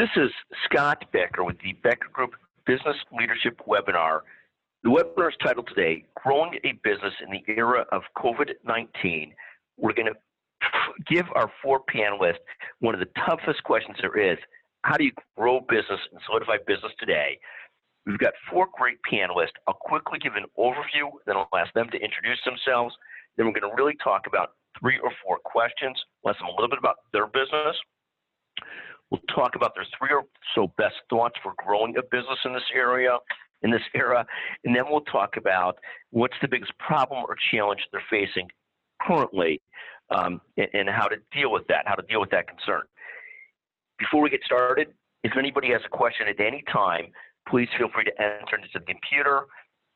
This is Scott Becker with the Becker Group Business Leadership Webinar. The webinar is titled today, Growing a Business in the Era of COVID-19. We're going to give our four panelists one of the toughest questions there is. How do you grow business and solidify business today? We've got four great panelists. I'll quickly give an overview, then I'll ask them to introduce themselves. Then we're going to really talk about three or four questions, ask them a little bit about their business. We'll talk about their three or so best thoughts for growing a business in this area, in this era, and then we'll talk about what's the biggest problem or challenge they're facing currently, um, and, and how to deal with that, how to deal with that concern. Before we get started, if anybody has a question at any time, please feel free to enter into the computer.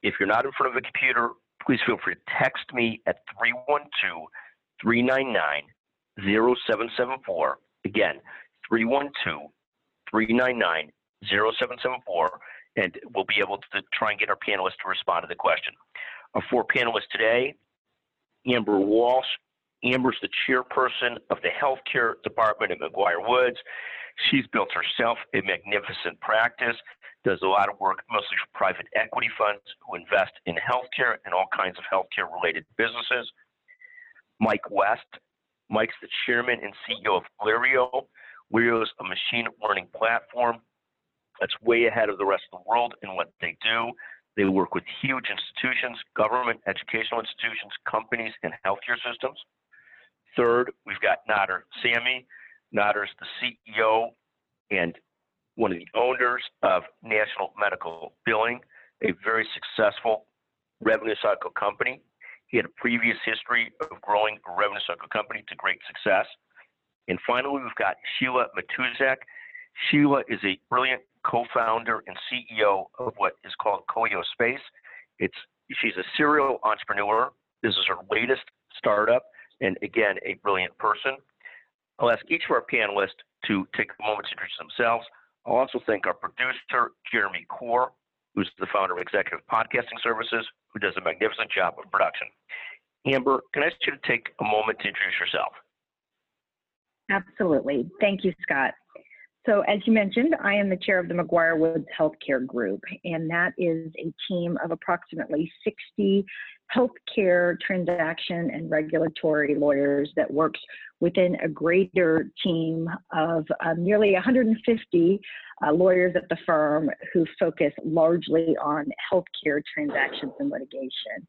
If you're not in front of a computer, please feel free to text me at 312 399 0774. Again, 312 399 0774, and we'll be able to try and get our panelists to respond to the question. Our four panelists today Amber Walsh. Amber's the chairperson of the healthcare department at McGuireWoods. She's built herself a magnificent practice, does a lot of work mostly for private equity funds who invest in healthcare and all kinds of healthcare related businesses. Mike West. Mike's the chairman and CEO of Lirio. Is a machine learning platform that's way ahead of the rest of the world in what they do. They work with huge institutions, government, educational institutions, companies, and healthcare systems. Third, we've got Nader Samii. Nader is the CEO and one of the owners of National Medical Billing, a very successful revenue cycle company. He had a previous history of growing a revenue cycle company to great success. And finally, we've got Sheila Matuscak. Sheila is a brilliant co-founder and CEO of what is called Coeo Space. It's she's a serial entrepreneur. This is her latest startup, and again, a brilliant person. I'll ask each of our panelists to take a moment to introduce themselves. I'll also thank our producer, Jeremy Core, who's the founder of Executive Podcasting Services, who does a magnificent job of production. Amber, can I ask you to take a moment to introduce yourself? Absolutely. Thank you, Scott. So as you mentioned, I am the chair of the McGuireWoods Healthcare Group, and that is a team of approximately 60 healthcare transaction and regulatory lawyers that works within a greater team of uh, nearly 150 uh, lawyers at the firm who focus largely on healthcare transactions and litigation.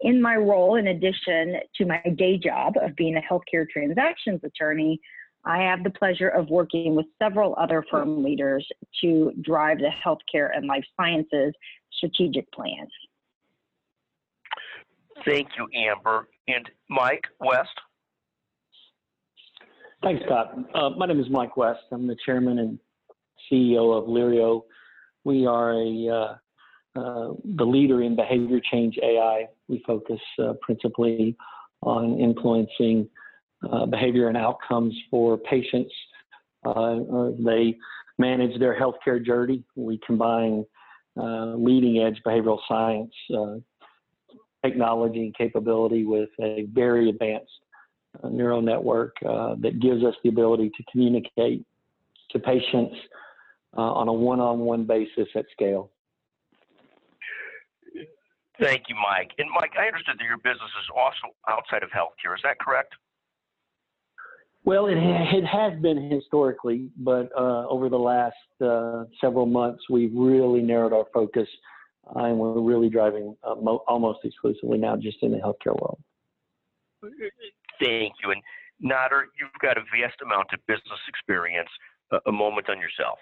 In my role, in addition to my day job of being a healthcare transactions attorney, I have the pleasure of working with several other firm leaders to drive the healthcare and life sciences strategic plans. Thank you, Amber. And Mike West? Thanks, Scott. Uh, my name is Mike West. I'm the chairman and CEO of Lirio. We are a uh, uh, the leader in behavior change AI. We focus uh, principally on influencing uh, behavior and outcomes for patients. Uh, uh, they manage their healthcare journey. We combine leading edge behavioral science technology and capability with a very advanced uh, neural network uh, that gives us the ability to communicate to patients uh, on a one-on-one basis at scale. Thank you, Mike. And Mike, I understood that your business is also outside of healthcare. Is that correct? Well, it, it has been historically, but uh, over the last uh, several months, we've really narrowed our focus, uh, and we're really driving uh, mo- almost exclusively now just in the healthcare world. Thank you. And Nader, you've got a vast amount of business experience. a moment on yourself.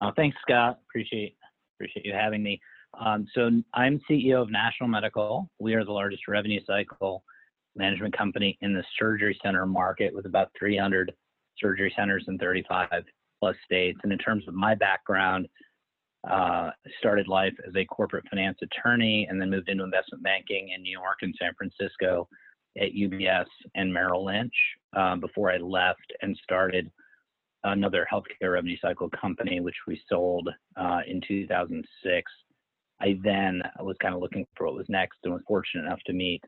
Uh, thanks, Scott. Appreciate appreciate you having me. Um, so I'm CEO of National Medical. We are the largest revenue cycle management company in the surgery center market with about 300 surgery centers in 35 plus states. And in terms of my background, uh, started life as a corporate finance attorney and then moved into investment banking in New York and San Francisco at UBS and Merrill Lynch uh, before I left and started another healthcare revenue cycle company, which we sold uh, in 2006. I then was kind of looking for what was next and was fortunate enough to meet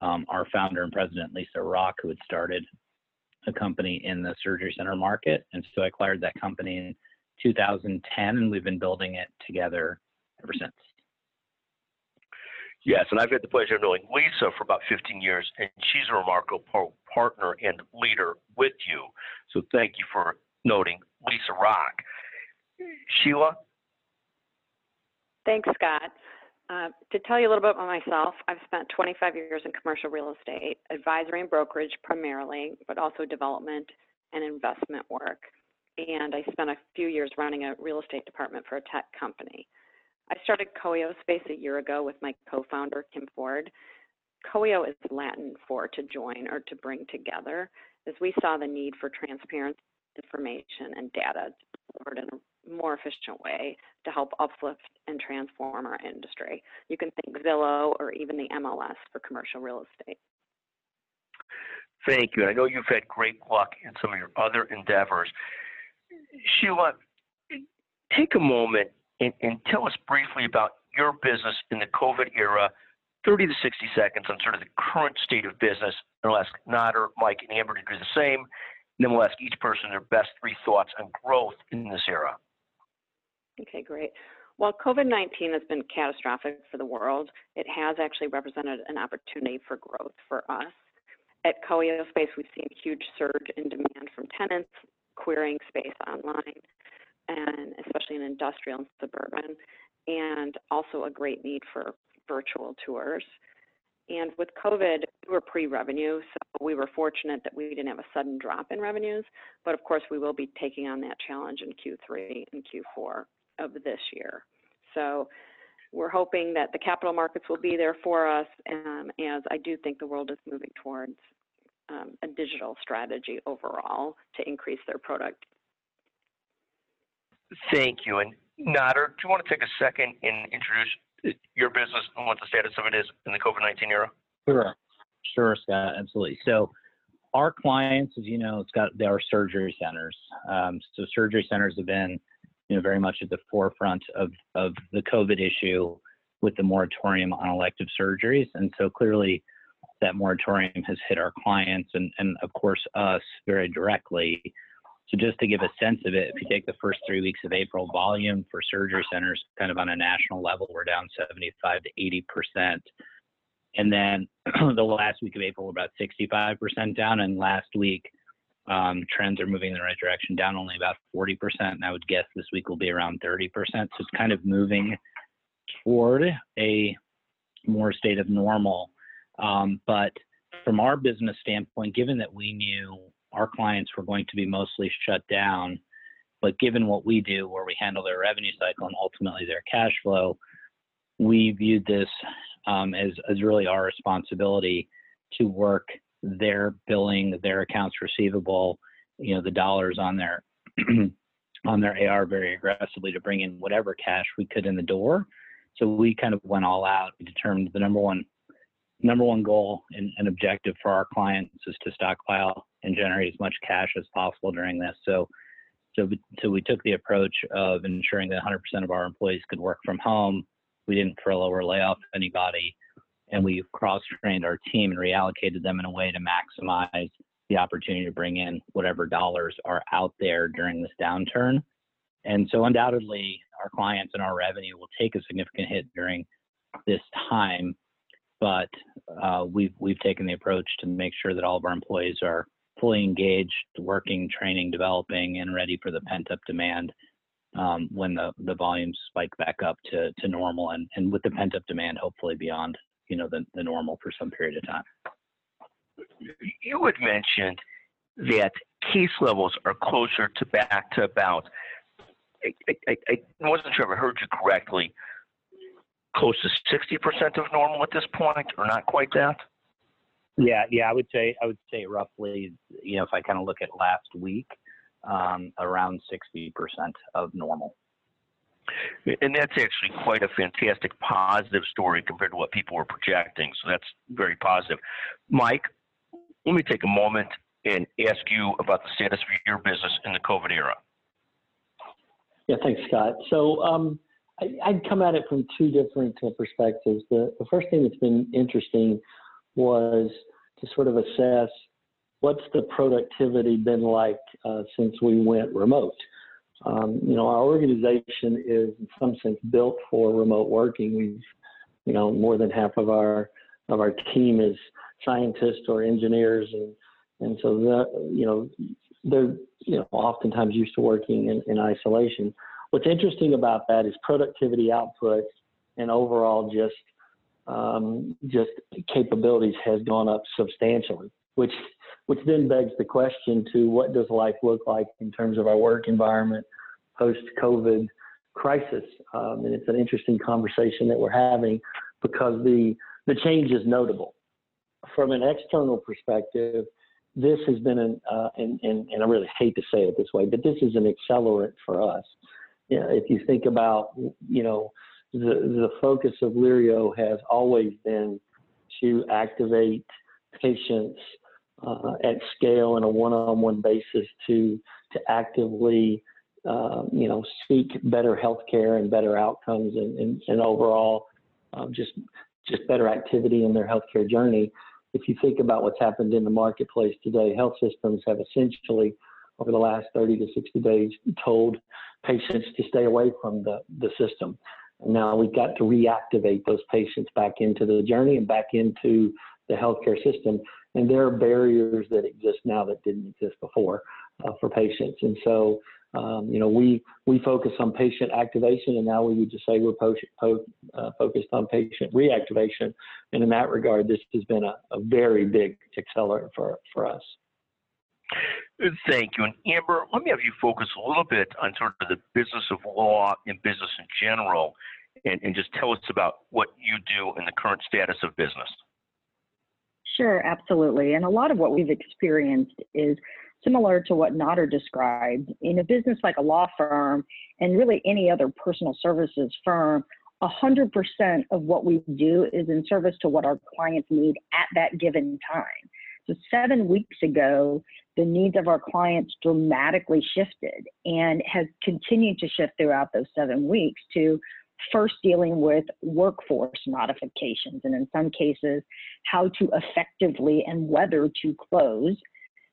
um, our founder and president, Lisa Rock, who had started a company in the surgery center market. And so I acquired that company in 2010, and we've been building it together ever since. Yes, and I've had the pleasure of knowing Lisa for about 15 years, and she's a remarkable par- partner and leader with you. So thank you for noting Lisa Rock. Sheila, Thanks, Scott. Uh, to tell you a little bit about myself, I've spent 25 years in commercial real estate, advisory and brokerage primarily, but also development and investment work. And I spent a few years running a real estate department for a tech company. I started Coeo Space a year ago with my co-founder, Kim Ford. Coeo is Latin for to join or to bring together, as we saw the need for transparent information and data delivered in a more efficient way to help uplift and transform our industry. You can think Zillow or even the MLS for commercial real estate. thank you. And I know you've had great luck in some of your other endeavors. Sheila, take a moment and, and tell us briefly about your business in the COVID era, 30 to 60 seconds on sort of the current state of business. And I'll ask Nader, Mike, and Amber to do the same. And then we'll ask each person their best three thoughts on growth in this era. Okay, great. While COVID-19 has been catastrophic for the world, it has actually represented an opportunity for growth for us. At Coeo Space, we've seen a huge surge in demand from tenants querying space online, and especially in industrial and suburban, and also a great need for virtual tours. And with COVID, we were pre-revenue, so we were fortunate that we didn't have a sudden drop in revenues. But of course, we will be taking on that challenge in Q3 and Q4 of this year. So we're hoping that the capital markets will be there for us, um, as I do think the world is moving towards um, a digital strategy overall to increase their product. Thank you. And Nader, do you want to take a second and introduce your business and what the status of it is in the COVID 19 era? Sure. Sure, Scott. Absolutely. So, our clients, as you know, Scott, they are surgery centers. Um, so, surgery centers have been, you know, very much at the forefront of of the COVID issue with the moratorium on elective surgeries, and so clearly, that moratorium has hit our clients and and of course us very directly. So, just to give a sense of it, if you take the first three weeks of April, volume for surgery centers, kind of on a national level, we're down 75 to 80 percent. And then the last week of April, we're about 65% down. And last week, um, trends are moving in the right direction, down only about 40%. And I would guess this week will be around 30%. So it's kind of moving toward a more state of normal. Um, but from our business standpoint, given that we knew our clients were going to be mostly shut down, but given what we do, where we handle their revenue cycle and ultimately their cash flow, we viewed this um, as, as really our responsibility to work their billing, their accounts receivable, you know, the dollars on their on their AR very aggressively to bring in whatever cash we could in the door. So we kind of went all out. We determined the number one number one goal and, and objective for our clients is to stockpile and generate as much cash as possible during this. So so, so we took the approach of ensuring that 100% of our employees could work from home we didn't furlough or lay off anybody. And we've cross trained our team and reallocated them in a way to maximize the opportunity to bring in whatever dollars are out there during this downturn. And so, undoubtedly, our clients and our revenue will take a significant hit during this time. But uh, we've we've taken the approach to make sure that all of our employees are fully engaged, working, training, developing, and ready for the pent up demand um, when the, the volumes spike back up to, to normal and, and with the pent up demand, hopefully beyond, you know, the, the normal for some period of time. You had mentioned that case levels are closer to back to about, I, I, I wasn't sure if I heard you correctly, close to 60% of normal at this point or not quite that? Yeah, yeah, I would say I would say roughly, you know, if I kind of look at last week, um, around 60% of normal. And that's actually quite a fantastic positive story compared to what people were projecting. So that's very positive. Mike, let me take a moment and ask you about the status of your business in the COVID era. Yeah, thanks, Scott. So um, I, would come at it from two different uh, perspectives. The, the first thing that's been interesting was to sort of assess what's the productivity been like uh, since we went remote? Um, you know, our organization is in some sense built for remote working. We've, you know, more than half of our of our team is scientists or engineers, and and so that you know they're you know oftentimes used to working in, in isolation. What's interesting about that is productivity output and overall just um, just capabilities has gone up substantially, which which then begs the question to what does life look like in terms of our work environment post-COVID crisis? Um, and it's an interesting conversation that we're having because the the change is notable. From an external perspective, this has been an, uh, and, and, and I really hate to say it this way, but this is an accelerant for us. You know, if you think about, you know, the, the focus of Lirio has always been to activate patients uh, at scale in a one-on-one basis to to actively uh, you know seek better health care and better outcomes and, and, and overall um, just just better activity in their healthcare journey. If you think about what's happened in the marketplace today, health systems have essentially over the last 30 to 60 days told patients to stay away from the, the system. Now we've got to reactivate those patients back into the journey and back into the healthcare system. And there are barriers that exist now that didn't exist before uh, for patients. And so, um, you know, we we focus on patient activation, and now we would just say we're po- po- uh, focused on patient reactivation. And in that regard, this has been a, a very big accelerant for for us. Thank you. And Amber, let me have you focus a little bit on sort of the business of law and business in general, and, and just tell us about what you do and the current status of business. Sure, absolutely. And a lot of what we've experienced is similar to what Nader described. In a business like a law firm and really any other personal services firm, 100% of what we do is in service to what our clients need at that given time. So, seven weeks ago, the needs of our clients dramatically shifted and has continued to shift throughout those seven weeks to first dealing with workforce modifications and in some cases how to effectively and whether to close.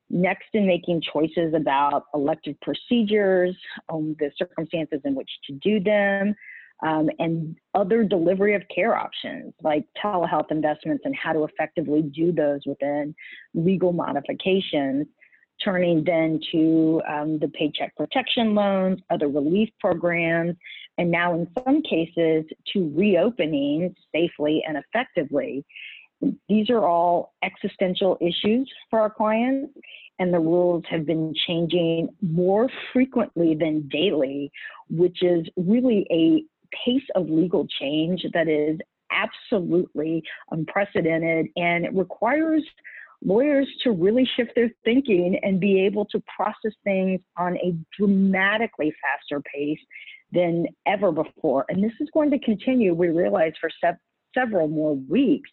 Next in making choices about elective procedures um, the circumstances in which to do them um, and other delivery of care options like telehealth investments and how to effectively do those within legal modifications turning then to um, the paycheck protection loans, other relief programs, and now in some cases to reopening safely and effectively. These are all existential issues for our clients, and the rules have been changing more frequently than daily, which is really a pace of legal change that is absolutely unprecedented and it requires lawyers to really shift their thinking and be able to process things on a dramatically faster pace than ever before. And this is going to continue, we realize, for se- several more weeks.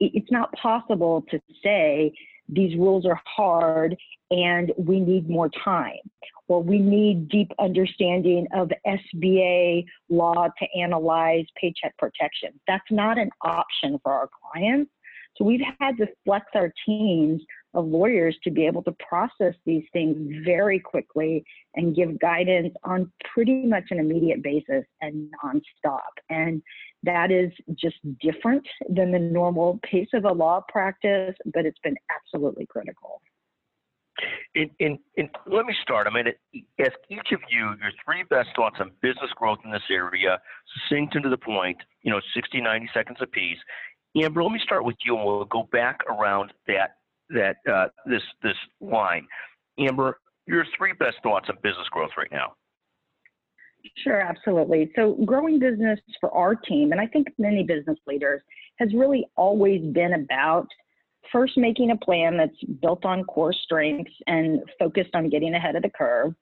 It's not possible to say these rules are hard and we need more time or we need deep understanding of SBA law to analyze paycheck protection. That's not an option for our clients. So we've had to flex our teams of lawyers to be able to process these things very quickly and give guidance on pretty much an immediate basis and nonstop. And that is just different than the normal pace of a law practice, but it's been absolutely critical. In, in, in, let me start. I'm going to ask each of you your three best thoughts on business growth in this area, succinct and to the point, you know, 60, 90 seconds apiece. Amber, let me start with you, and we'll go back around that that uh, this this line. Amber, your three best thoughts on business growth right now. Sure, absolutely. So, growing business for our team, and I think many business leaders, has really always been about first making a plan that's built on core strengths and focused on getting ahead of the curve.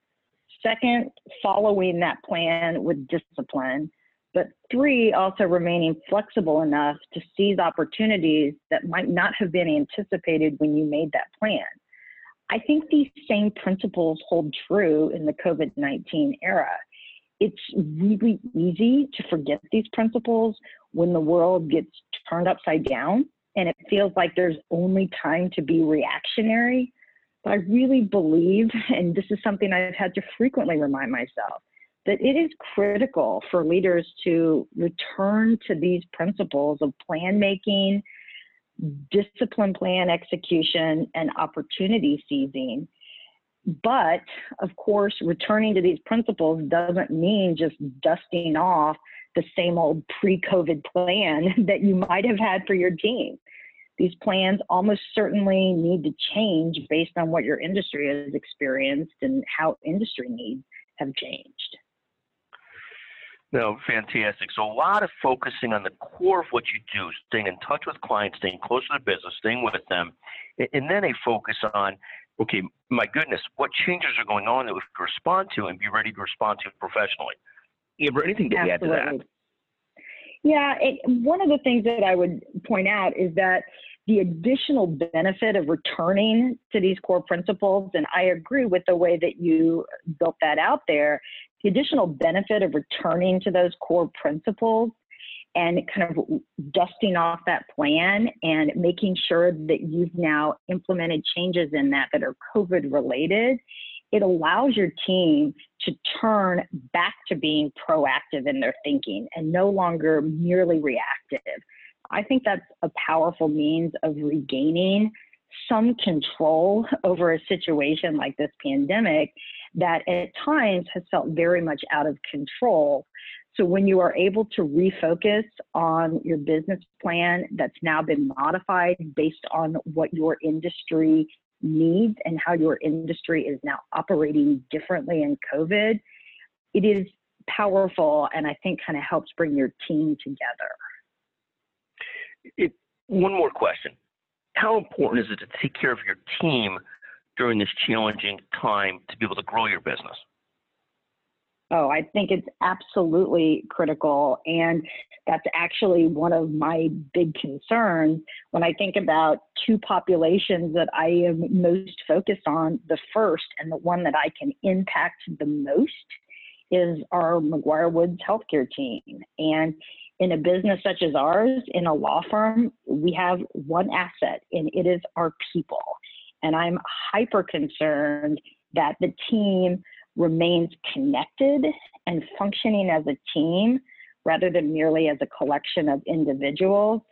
Second, following that plan with discipline. But three, also remaining flexible enough to seize opportunities that might not have been anticipated when you made that plan. I think these same principles hold true in the COVID 19 era. It's really easy to forget these principles when the world gets turned upside down and it feels like there's only time to be reactionary. But I really believe, and this is something I've had to frequently remind myself, that it is critical for leaders to return to these principles of plan making, discipline plan execution, and opportunity seizing. But of course, returning to these principles doesn't mean just dusting off the same old pre COVID plan that you might have had for your team. These plans almost certainly need to change based on what your industry has experienced and how industry needs have changed. No, fantastic. So a lot of focusing on the core of what you do, staying in touch with clients, staying close to the business, staying with them, and then a focus on, okay, my goodness, what changes are going on that we can respond to and be ready to respond to professionally. Amber, anything to Absolutely. add to that? Yeah, it, one of the things that I would point out is that the additional benefit of returning to these core principles, and I agree with the way that you built that out there, the additional benefit of returning to those core principles and kind of dusting off that plan and making sure that you've now implemented changes in that that are COVID related, it allows your team to turn back to being proactive in their thinking and no longer merely reactive. I think that's a powerful means of regaining some control over a situation like this pandemic that at times has felt very much out of control. So when you are able to refocus on your business plan that's now been modified based on what your industry needs and how your industry is now operating differently in COVID, it is powerful and I think kind of helps bring your team together. It, one more question. How important is it to take care of your team during this challenging time to be able to grow your business? Oh, I think it's absolutely critical. And that's actually one of my big concerns when I think about two populations that I am most focused on. The first and the one that I can impact the most is our McGuireWoods healthcare team. And in a business such as ours, in a law firm, we have one asset, and it is our people. And I'm hyper concerned that the team remains connected and functioning as a team rather than merely as a collection of individuals.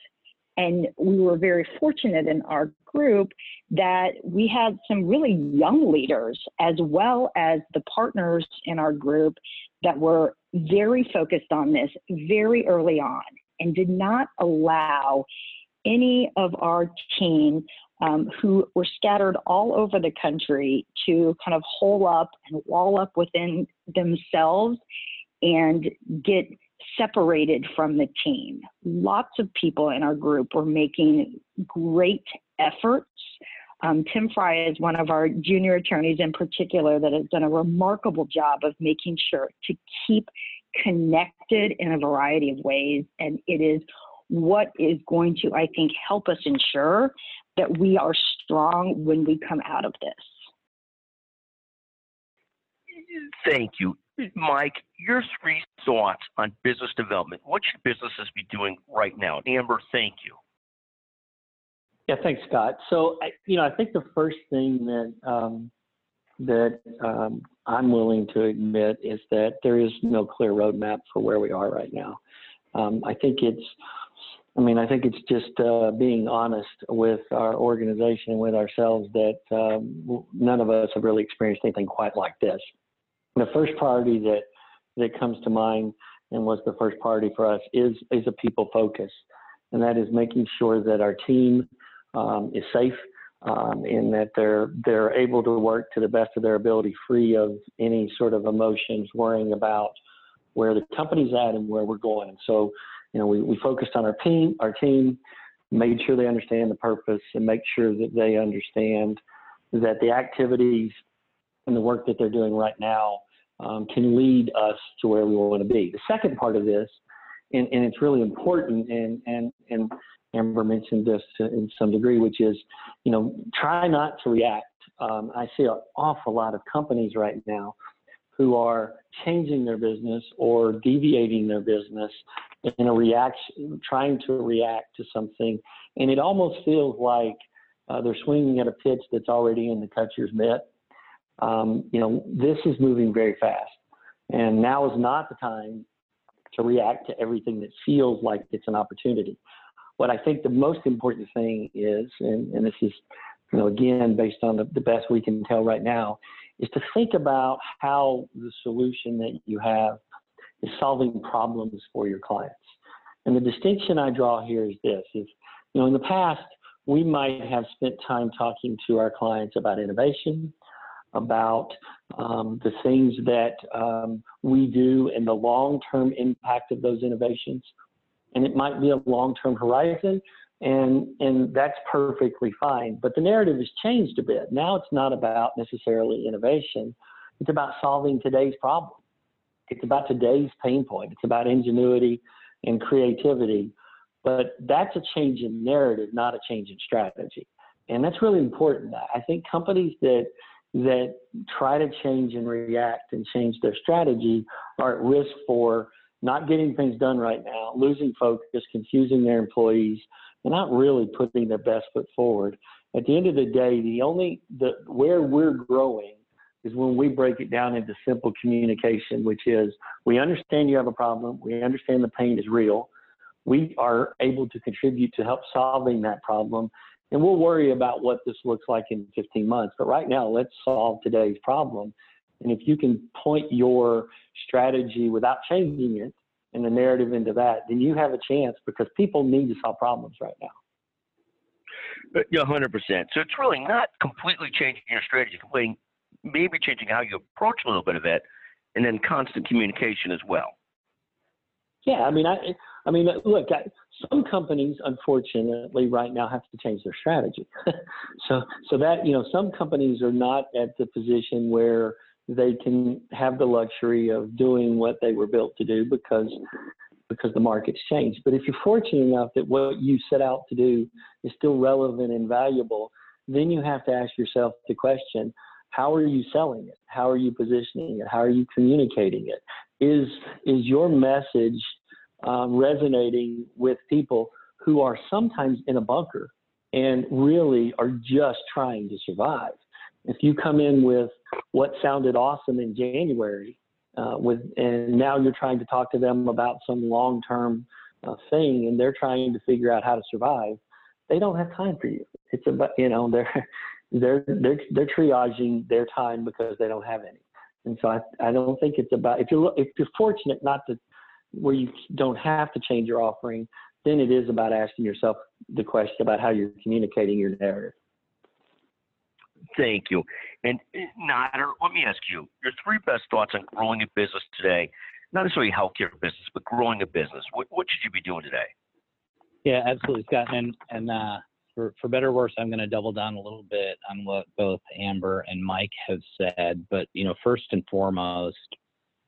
And we were very fortunate in our group that we had some really young leaders as well as the partners in our group that were very focused on this very early on and did not allow any of our team um, who were scattered all over the country to kind of hole up and wall up within themselves and get separated from the team. Lots of people in our group were making great efforts. Um, Tim Fry is one of our junior attorneys in particular that has done a remarkable job of making sure to keep connected in a variety of ways. And it is what is going to, I think, help us ensure that we are strong when we come out of this. Thank you. Mike, your three thoughts on business development. What should businesses be doing right now? Amber, thank you. Yeah, thanks, Scott. So, I, you know, I think the first thing that um, that um, I'm willing to admit is that there is no clear roadmap for where we are right now. Um, I think it's I mean, I think it's just uh, being honest with our organization and with ourselves that um, none of us have really experienced anything quite like this. The first priority that that comes to mind and was the first priority for us is is a people focus, and that is making sure that our team um, is safe um, and that they're they're able to work to the best of their ability, free of any sort of emotions, worrying about where the company's at and where we're going. So you know, we, we focused on our team, our team, made sure they understand the purpose and make sure that they understand that the activities and the work that they're doing right now um, can lead us to where we want to be. The second part of this, and, and it's really important, and, and, and Amber mentioned this in some degree, which is, you know, try not to react. Um, I see an awful lot of companies right now who are changing their business or deviating their business in a reaction, trying to react to something. And it almost feels like Uh, they're swinging at a pitch that's already in the catcher's mitt. Um, you know, this is moving very fast, and now is not the time to react to everything that feels like it's an opportunity. What I think the most important thing is, and, and this is, you know, again based on the, the best we can tell right now, is to think about how the solution that you have is solving problems for your clients. And the distinction I draw here is this: is you know, in the past we might have spent time talking to our clients about innovation, about um, the things that um, we do and the long-term impact of those innovations. And it might be a long-term horizon, and and that's perfectly fine. But the narrative has changed a bit. Now it's not about necessarily innovation; it's about solving today's problem. It's about today's pain point. It's about ingenuity and creativity. But that's a change in narrative, not a change in strategy. And that's really important. I think companies that that try to change and react and change their strategy are at risk for not getting things done right now, losing focus, confusing their employees, and not really putting their best foot forward. At the end of the day, the only the where we're growing is when we break it down into simple communication, which is we understand you have a problem, we understand the pain is real, we are able to contribute to help solving that problem, and we'll worry about what this looks like in 15 months. But right now, let's solve today's problem. And if you can point your strategy without changing it and the narrative into that, then you have a chance because people need to solve problems right now. Uh, Yeah, 100%. So it's really not completely changing your strategy, completely, maybe changing how you approach a little bit of it, and then constant communication as well. Yeah, I mean, I, I mean, look, I, some companies, unfortunately, right now have to change their strategy. so, so that you know, some companies are not at the position where they can have the luxury of doing what they were built to do because because the market's changed. But if you're fortunate enough that what you set out to do is still relevant and valuable, then you have to ask yourself the question: How are you selling it? How are you positioning it? How are you communicating it? Is is your message um, resonating with people who are sometimes in a bunker and really are just trying to survive. If you come in with what sounded awesome in January, uh, with and now you're trying to talk to them about some long-term uh, thing, and they're trying to figure out how to survive, they don't have time for you. It's about you know they're they're they're they're triaging their time because they don't have any. And so I, I don't think it's about if you're if you're fortunate not to where you don't have to change your offering, then it is about asking yourself the question about how you're communicating your narrative. Thank you. And uh, Nader, let me ask you your three best thoughts on growing a business today. Not necessarily healthcare business, but growing a business. What, what should you be doing today? Yeah, absolutely, Scott. And and uh, for for better or worse, I'm going to double down a little bit on what both Amber and Mike have said. But you know, first and foremost,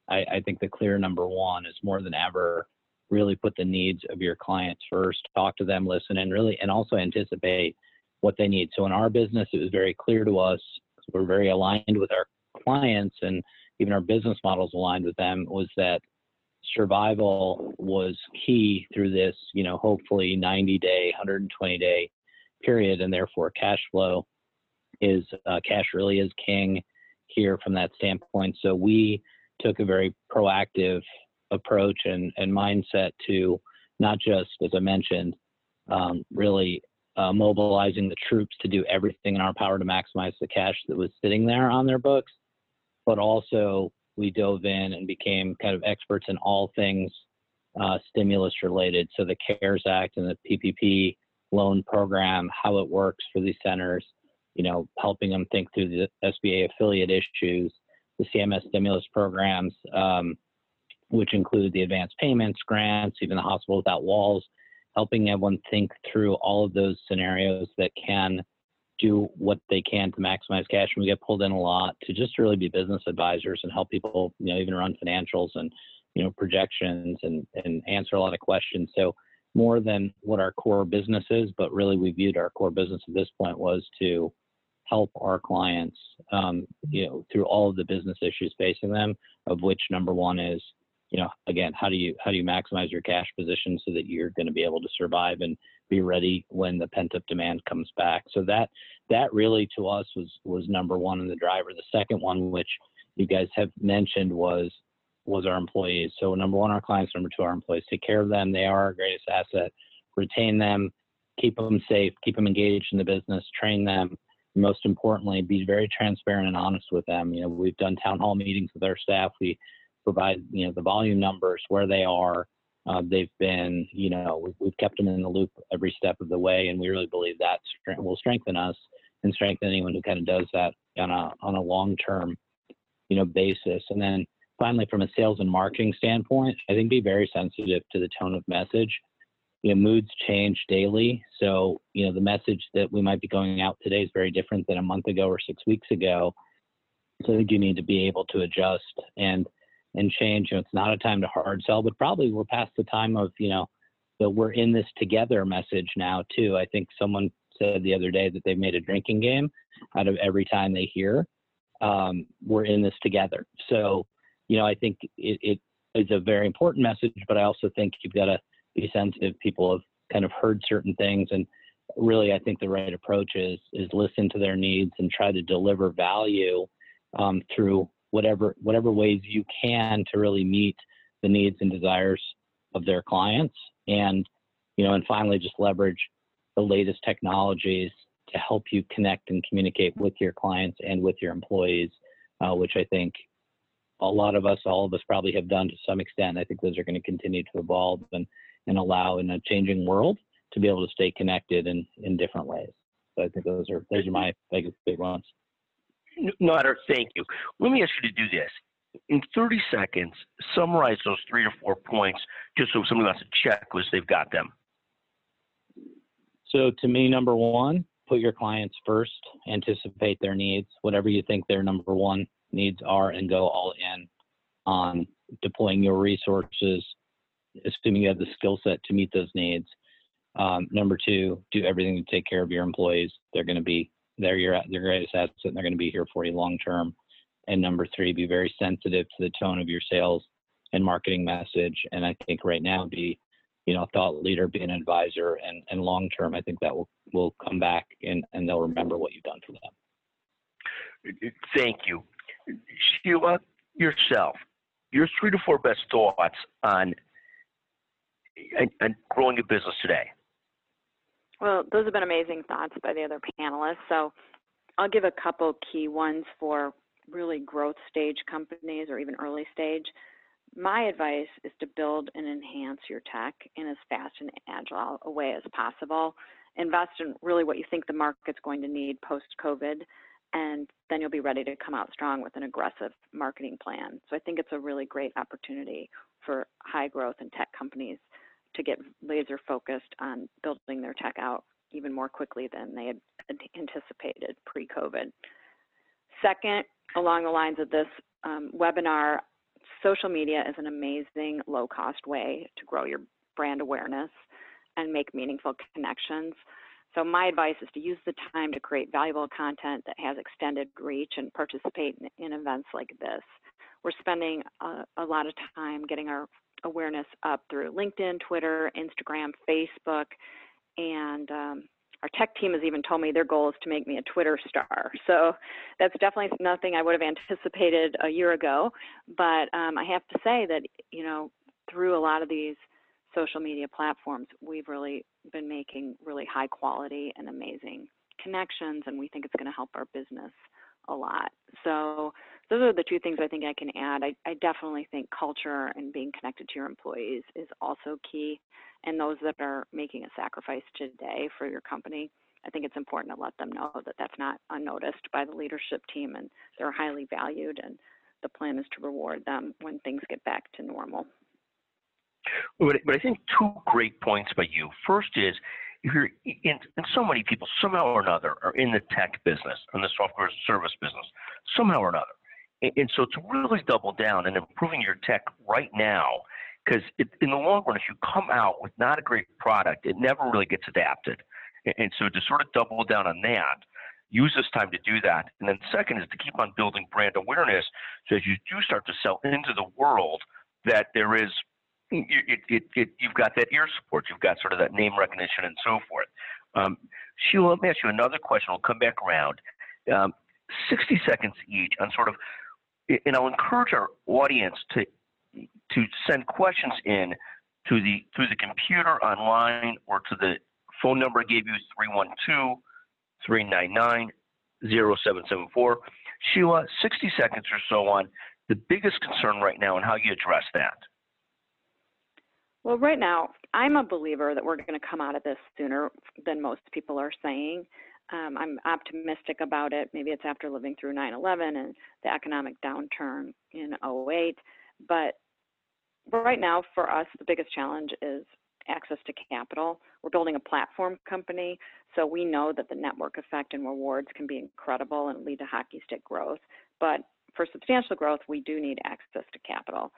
I, I think the clear number one is more than ever really put the needs of your clients first. Talk to them, listen, and really, and also anticipate what they need. So in our business, it was very clear to us. We're very aligned with our clients, and even our business models aligned with them. Was that survival was key through this, you know, hopefully 90 day, 120 day period, and therefore cash flow is uh, cash really is king here from that standpoint. So we took a very proactive approach and, and mindset to not just, as I mentioned, um, really uh, mobilizing the troops to do everything in our power to maximize the cash that was sitting there on their books, but also we dove in and became kind of experts in all things uh, stimulus related. So the CARES Act and the PPP loan program, how it works for these centers, you know, helping them think through the SBA affiliate issues, the CMS stimulus programs, um, which include the advanced payments, grants, even the hospital without walls, helping everyone think through all of those scenarios that can do what they can to maximize cash. And we get pulled in a lot to just really be business advisors and help people, you know, even run financials and, you know, projections and, and answer a lot of questions. So more than what our core business is, but really we viewed our core business at this point was to help our clients, um, you know, through all of the business issues facing them, of which number one is you know, again, how do you how do you maximize your cash position so that you're going to be able to survive and be ready when the pent up demand comes back? So that that really to us was was number one in the driver. The second one, which you guys have mentioned, was was our employees. So number one, our clients. Number two, our employees. Take care of them. They are our greatest asset. Retain them. Keep them safe. Keep them engaged in the business. Train them. Most importantly, be very transparent and honest with them. You know, we've done town hall meetings with our staff. We provide you know the volume numbers where they are. Uh, they've been, you know, we've, we've, kept them in the loop every step of the way, and we really believe that will strengthen us and strengthen anyone who kind of does that on a on a long term, you know, basis. And then finally, from a sales and marketing standpoint, I think be very sensitive to the tone of message. You know, moods change daily, so you know the message that we might be going out today is very different than a month ago or six weeks ago. So I think you need to be able to adjust and and change. You know, it's not a time to hard sell, but probably we're past the time of, you know, that we're in this together message now too. I think someone said the other day that they've made a drinking game out of every time they hear um, we're in this together. So, you know, I think it, it is a very important message, but I also think you've got to be sensitive. People have kind of heard certain things, and really, I think the right approach is is listen to their needs and try to deliver value um, through whatever whatever ways you can to really meet the needs and desires of their clients. And you know and finally just leverage the latest technologies to help you connect and communicate with your clients and with your employees uh, which i think a lot of us all of us probably have done to some extent. I think those are going to continue to evolve and and allow in a changing world to be able to stay connected in in different ways. So i think those are those are my biggest big ones Nader, thank you. Let me ask you to do this. In 30 seconds, summarize those three or four points just so somebody wants to check was they've got them. So to me, number one, put your clients first, anticipate their needs, whatever you think their number one needs are, and go all in on deploying your resources, assuming you have the skill set to meet those needs. Um, number two, do everything to take care of your employees. They're going to be they're your their greatest asset and they're going to be here for you long term. And number three, be very sensitive to the tone of your sales and marketing message. And I think right now, be you know, a thought leader, be an advisor, and and long term, I think that will will come back and and they'll remember what you've done for them. Thank you, Sheila. Yourself, your three to four best thoughts on and growing a business today. Well, those have been amazing thoughts by the other panelists. So I'll give a couple key ones for really growth stage companies or even early stage. My advice is to build and enhance your tech in as fast and agile a way as possible. Invest in really what you think the market's going to need post COVID, and then you'll be ready to come out strong with an aggressive marketing plan. So I think it's a really great opportunity for high growth and tech companies to get laser focused on building their tech out even more quickly than they had anticipated pre-COVID. Second, along the lines of this um, webinar, social media is an amazing low-cost way to grow your brand awareness and make meaningful connections. So my advice is to use the time to create valuable content that has extended reach and participate in, in events like this. We're spending a, a lot of time getting our awareness up through LinkedIn, Twitter, Instagram, Facebook, and um, our tech team has even told me their goal is to make me a Twitter star. So that's definitely nothing I would have anticipated a year ago. But um, I have to say that, you know, through a lot of these social media platforms, we've really been making really high quality and amazing connections, and we think it's going to help our business a lot. So those are the two things I think I can add. I, I definitely think culture and being connected to your employees is also key. And those that are making a sacrifice today for your company, I think it's important to let them know that that's not unnoticed by the leadership team and they're highly valued. And the plan is to reward them when things get back to normal. But, but I think two great points by you. First is if you're in, and so many people somehow or another are in the tech business, in the software service business, somehow or another. And, so to really double down and improving your tech right now, because in the long run, if you come out with not a great product, it never really gets adapted. And, so to sort of double down on that, use this time to do that. And then second is to keep on building brand awareness. So as you do start to sell into the world, that there is it, it, it, you've got that ear support, you've got sort of that name recognition and so forth. Um, Sheila, let me ask you another question. I'll come back around. Um, 60 seconds each on sort of, and I'll encourage our audience to to send questions in to the through the computer online or to the phone number I gave you 312 399 0774. Sheila, 60 seconds or so on the biggest concern right now and how you address that. Well, right now, I'm a believer that we're going to come out of this sooner than most people are saying. Um, I'm optimistic about it. Maybe it's after living through 9 11 and the economic downturn in 08. But right now, for us, the biggest challenge is access to capital. We're building a platform company, so we know that the network effect and rewards can be incredible and lead to hockey stick growth. But for substantial growth, we do need access to capital.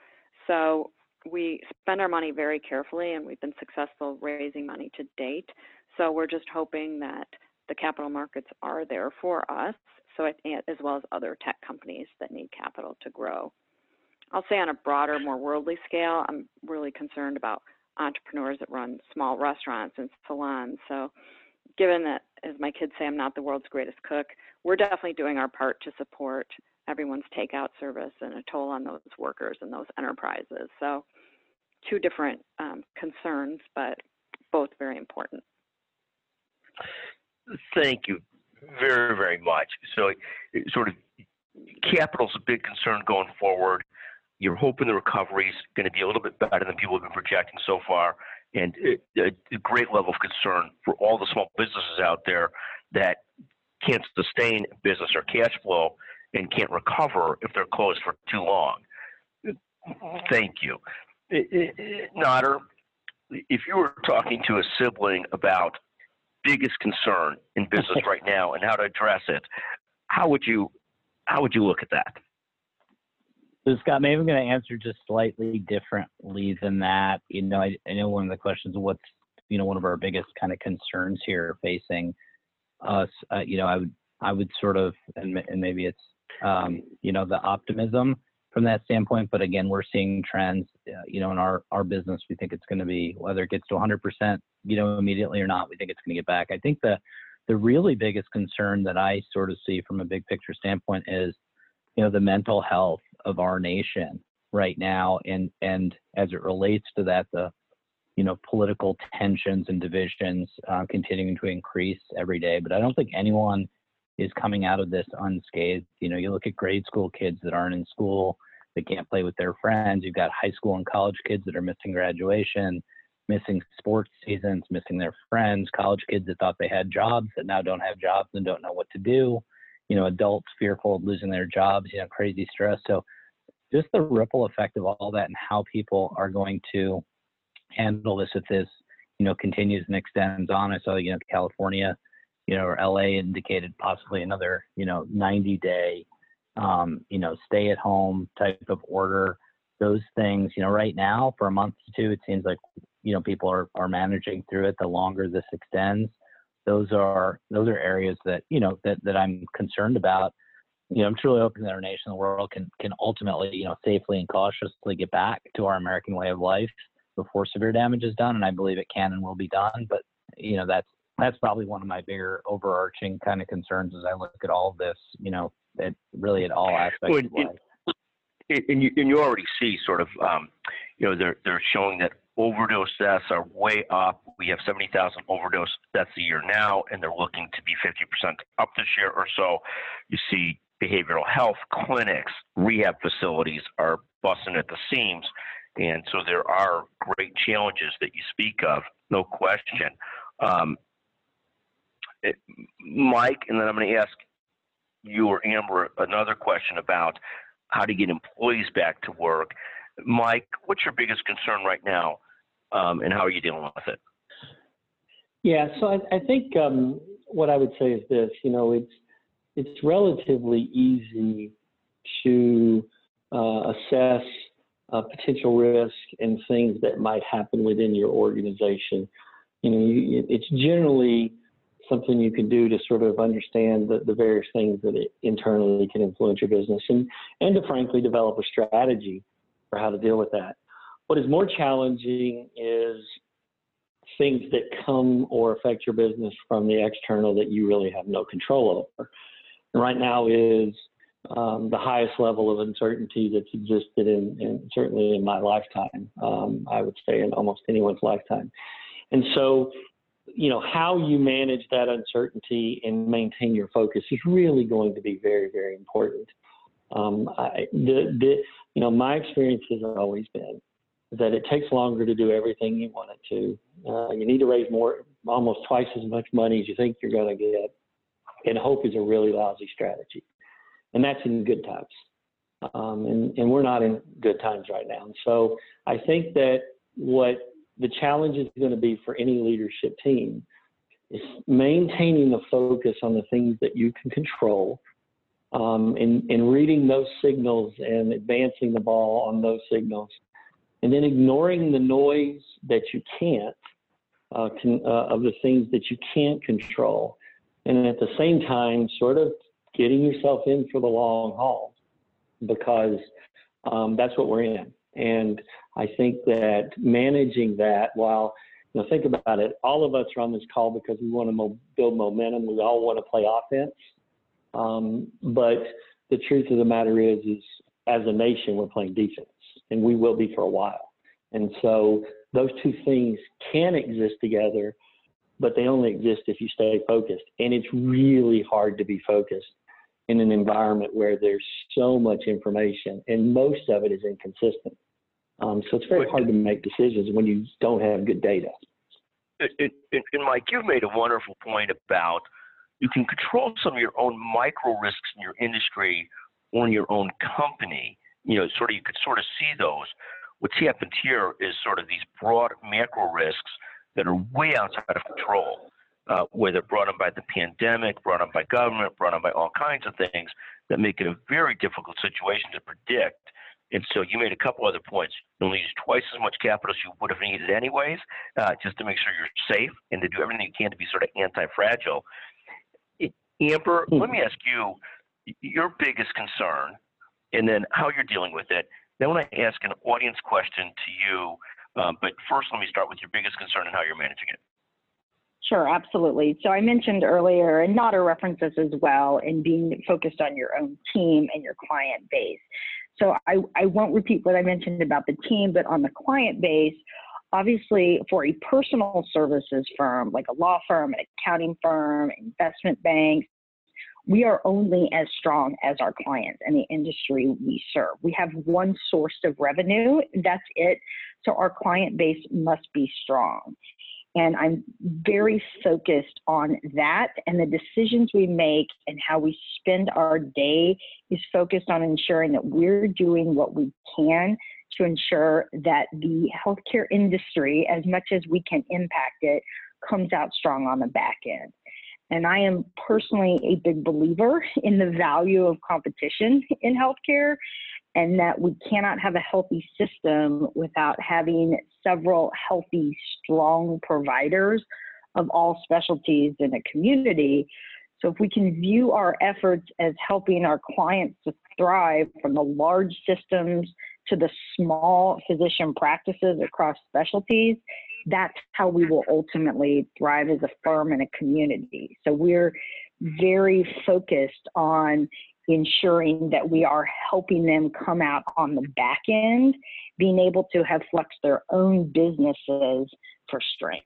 So we spend our money very carefully and we've been successful raising money to date. So we're just hoping that the capital markets are there for us, so as well as other tech companies that need capital to grow. I'll say on a broader, more worldly scale, I'm really concerned about entrepreneurs that run small restaurants and salons. So given that, as my kids say, I'm not the world's greatest cook, we're definitely doing our part to support everyone's takeout service and a toll on those workers and those enterprises. So, two different um, concerns, but both very important. Thank you very, very much. So, sort of, capital's a big concern going forward. You're hoping the recovery is going to be a little bit better than people have been projecting so far, and a, great level of concern for all the small businesses out there that can't sustain business or cash flow and can't recover if they're closed for too long. Thank you. Nader, if you were talking to a sibling about biggest concern in business right now and how to address it, how would you how would you look at that? So Scott, maybe I'm going to answer just slightly differently than that. You know, I, I know one of the questions, what's you know one of our biggest kind of concerns here facing us. Uh, you know, I would I would sort of and, and maybe it's um, you know, the optimism from that standpoint. But again, we're seeing trends, uh, you know, in our, our business, we think it's going to be, whether it gets to 100%, you know, immediately or not, we think it's going to get back. I think the, the really biggest concern that I sort of see from a big picture standpoint is, you know, the mental health of our nation right now. And, and as it relates to that, the, you know, political tensions and divisions uh, continuing to increase every day. But I don't think anyone is coming out of this unscathed. You know, you look at grade school kids that aren't in school, they can't play with their friends. You've got high school and college kids that are missing graduation, missing sports seasons, missing their friends, college kids that thought they had jobs that now don't have jobs and don't know what to do. You know, adults fearful of losing their jobs, you know, crazy stress. So just the ripple effect of all that and how people are going to handle this if this, you know, continues and extends on. I saw, you know, California you know, or LA indicated possibly another, you know, 90 day, um, you know, stay at home type of order. Those things, you know, right now for a month to two, it seems like, you know, people are, are managing through it. The longer this extends, those are those are areas that you know that, that I'm concerned about. You know, I'm truly hoping that our nation, the world, can can ultimately, you know, safely and cautiously get back to our American way of life before severe damage is done, and I believe it can and will be done. But you know, that's that's probably one of my bigger overarching kind of concerns as I look at all of this, you know, at really at all aspects well, of life. And you, and you already see sort of, um, you know, they're, they're showing that overdose deaths are way up. We have 70,000 overdose deaths a year now, and they're looking to be 50% up this year or so. You see behavioral health clinics, rehab facilities are busting at the seams. And so there are great challenges that you speak of, no question. Um, Mike, and then I'm going to ask you or Amber another question about how to get employees back to work. Mike, what's your biggest concern right now, um, and how are you dealing with it? Yeah, so I, I think um, what I would say is this: you know, it's it's relatively easy to uh, assess uh, potential risk and things that might happen within your organization. You know, you, it's generally something you can do to sort of understand the, the various things that internally can influence your business and, and to frankly develop a strategy for how to deal with that. What is more challenging is things that come or affect your business from the external that you really have no control over. And right now is um, the highest level of uncertainty that's existed in, in certainly in my lifetime. Um, I would say in almost anyone's lifetime. And so, you know, how you manage that uncertainty and maintain your focus is really going to be very, very important. Um, I, the, the, you know, my experience has always been that it takes longer to do everything you want it to. Uh, you need to raise more, almost twice as much money as you think you're going to get. And hope is a really lousy strategy. And that's in good times. Um, and, and we're not in good times right now. And so I think that what the challenge is going to be for any leadership team is maintaining the focus on the things that you can control um, and, and reading those signals and advancing the ball on those signals and then ignoring the noise that you can't uh, uh, of the things that you can't control, and at the same time, sort of getting yourself in for the long haul, because um, that's what we're in. And I think that managing that while you know, think about it. All of us are on this call because we want to mo- build momentum. We all want to play offense. Um, but the truth of the matter is, is as a nation, we're playing defense and we will be for a while. And so those two things can exist together, but they only exist if you stay focused. And it's really hard to be focused in an environment where there's so much information and most of it is inconsistent. Um, so it's very hard to make decisions when you don't have good data. And, Mike, you've made a wonderful point about you can control some of your own micro risks in your industry or in your own company you know, sort of you could sort of see those. What's happened here is sort of these broad macro risks that are way outside of control, uh, whether brought on by the pandemic, brought on by government, brought on by all kinds of things that make it a very difficult situation to predict. And so you made a couple other points. You only use twice as much capital as you would have needed anyways, uh, just to make sure you're safe and to do everything you can to be sort of anti-fragile. Amber, mm-hmm. let me ask you, your biggest concern and then how you're dealing with it. Then when I ask an audience question to you, um, but first let me start with your biggest concern and how you're managing it. Sure, absolutely. So I mentioned earlier, and Nader references as well, in being focused on your own team and your client base. So I, I won't repeat what I mentioned about the team, but on the client base, obviously for a personal services firm, like a law firm, an accounting firm, investment banks, we are only as strong as our clients and the industry we serve. We have one source of revenue, that's it. So our client base must be strong. And I'm very focused on that. And the decisions we make and how we spend our day is focused on ensuring that we're doing what we can to ensure that the healthcare industry, as much as we can impact it, comes out strong on the back end. And I am personally a big believer in the value of competition in healthcare and that we cannot have a healthy system without having several healthy, strong providers of all specialties in a community. So, if we can view our efforts as helping our clients to thrive from the large systems to the small physician practices across specialties, that's how we will ultimately thrive as a firm and a community. So we're very focused on ensuring that we are helping them come out on the back end, being able to have flex their own businesses for strength.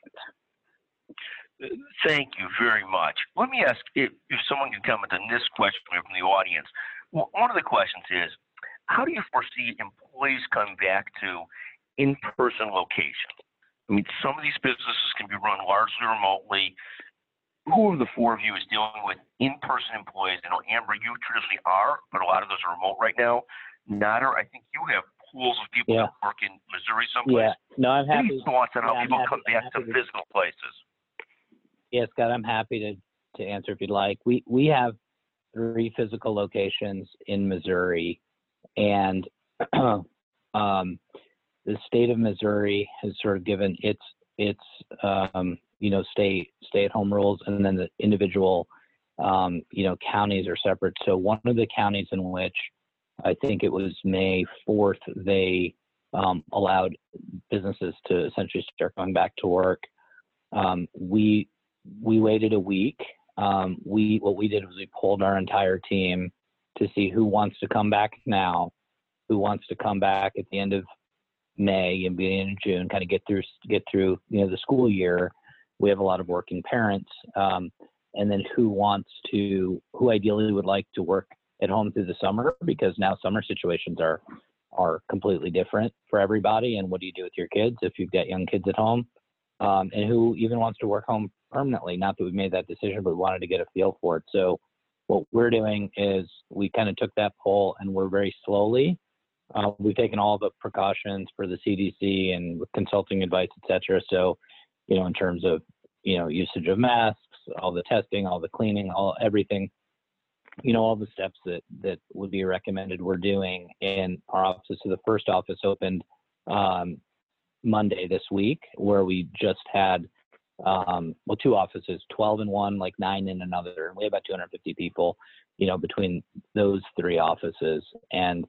Thank you very much. Let me ask if, if someone can comment on this question from the audience. Well, one of the questions is, how do you foresee employees coming back to in-person locations? I mean, some of these businesses can be run largely remotely. Who of the four of you is dealing with in-person employees? I know Amber, you traditionally are, but a lot of those are remote right now. Nader, I think you have pools of people yeah. that work in Missouri someplace. Yeah, no, I'm happy. Any thoughts on how yeah, people happy, come back to physical places? Yeah, Scott, I'm happy to to answer if you'd like. We we have three physical locations in Missouri, and um, the state of Missouri has sort of given its its um, you know stay stay at home rules, and then the individual um, you know counties are separate. So one of the counties in which I think it was May 4th, they um, allowed businesses to essentially start going back to work. Um, we we waited a week. Um, we what we did was we pulled our entire team to see who wants to come back now, who wants to come back at the end of May and beginning of June, kind of get through get through you know the school year. We have a lot of working parents, um, and then who wants to who ideally would like to work at home through the summer because now summer situations are are completely different for everybody. And what do you do with your kids if you've got young kids at home? Um, and who even wants to work home permanently? Not that we made that decision, but we wanted to get a feel for it. So what we're doing is we kind of took that poll and we're very slowly. Uh, we've taken all the precautions for the CDC and consulting advice, et cetera. So, you know, in terms of, you know, usage of masks, all the testing, all the cleaning, all everything you know all the steps that that would be recommended we're doing in our offices so the first office opened um, monday this week where we just had um, well two offices 12 in one like nine in another. And we have about 250 people you know between those three offices. And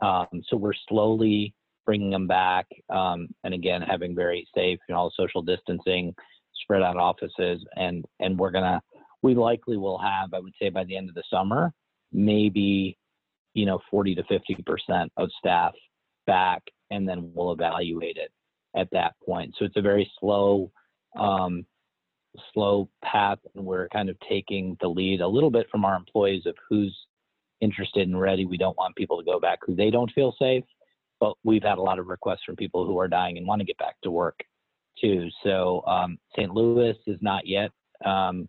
um, so we're slowly bringing them back um, and again having very safe you know social distancing spread out offices. And and we're gonna we likely will have, I would say, by the end of the summer, maybe, you know, 40 to 50% of staff back, and then we'll evaluate it at that point. So it's a very slow, um, slow path, and we're kind of taking the lead a little bit from our employees of who's interested and ready. We don't want people to go back who they don't feel safe, but we've had a lot of requests from people who are dying and want to get back to work too. So um, St. Louis is not yet um,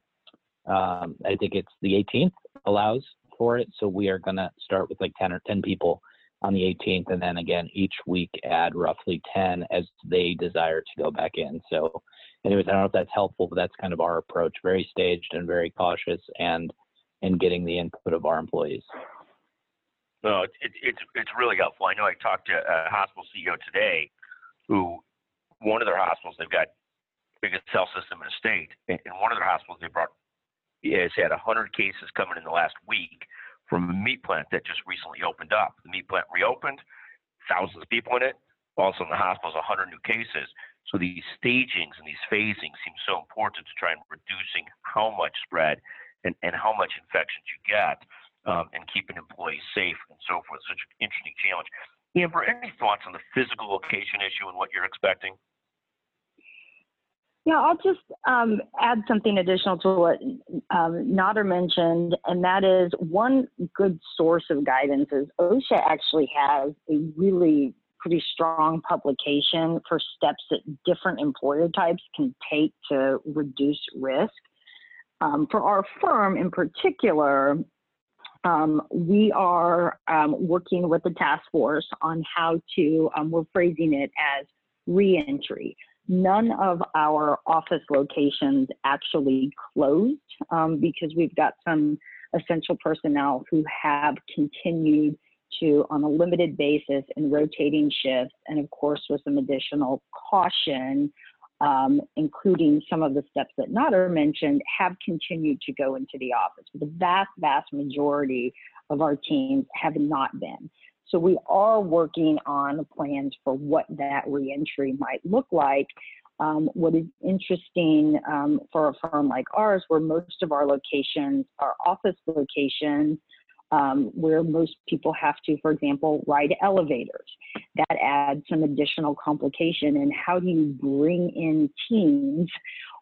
um, I think it's the 18th allows for it. So we are going to start with like 10 or 10 people on the 18th, and then again each week add roughly 10 as they desire to go back in. So, anyways, I don't know if that's helpful, but that's kind of our approach: very staged and very cautious, and and getting the input of our employees. No, it's it's it's really helpful. I know I talked to a hospital CEO today, who one of their hospitals they've got biggest health system in the state, and one of their hospitals they brought has had 100 cases coming in the last week from a meat plant that just recently opened up. The meat plant reopened, thousands of people in it. Also in the hospitals, 100 new cases. So these stagings and these phasings seem so important to try and reducing how much spread and, and how much infections you get um, and keeping employees safe and so forth. Such an interesting challenge. Amber, any thoughts on the physical location issue and what you're expecting? Yeah, I'll just um, add something additional to what um, Nader mentioned, and that is one good source of guidance is OSHA actually has a really pretty strong publication for steps that different employer types can take to reduce risk. Um, for our firm in particular, um, we are um, working with the task force on how to, um, we're phrasing it as reentry none of our office locations actually closed um, because we've got some essential personnel who have continued to, on a limited basis and rotating shifts, and of course with some additional caution, um, including some of the steps that Nader mentioned, have continued to go into the office. But the vast, vast majority of our teams have not been. So we are working on plans for what that reentry might look like. Um, what is interesting um, for a firm like ours, where most of our locations are office locations, um, where most people have to, for example, ride elevators. That adds some additional complication. And how do you bring in teams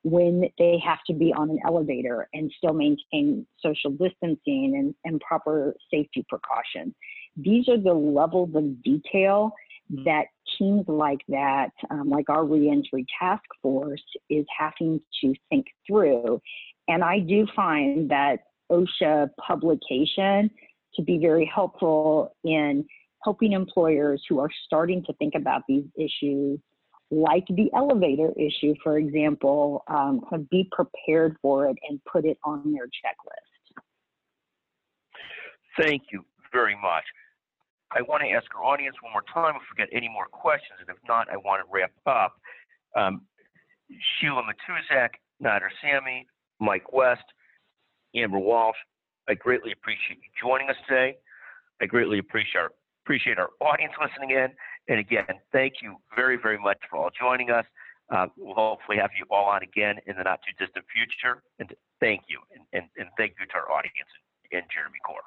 when they have to be on an elevator and still maintain social distancing and, and proper safety precautions? These are the levels of detail that teams like that, um, like our reentry task force, is having to think through. And I do find that OSHA publication to be very helpful in helping employers who are starting to think about these issues, like the elevator issue, for example, um, be prepared for it and put it on their checklist. Thank you very much. I want to ask our audience one more time if we get any more questions, and if not, I want to wrap up. Um, Sheila Matuscak, Nader Samii, Mike West, Amber Walsh, I greatly appreciate you joining us today. I greatly appreciate our, appreciate our audience listening in. And again, thank you very, very much for all joining us. Uh, we'll hopefully have you all on again in the not too distant future. And thank you. And, and, and thank you to our audience and, Jeremy Core.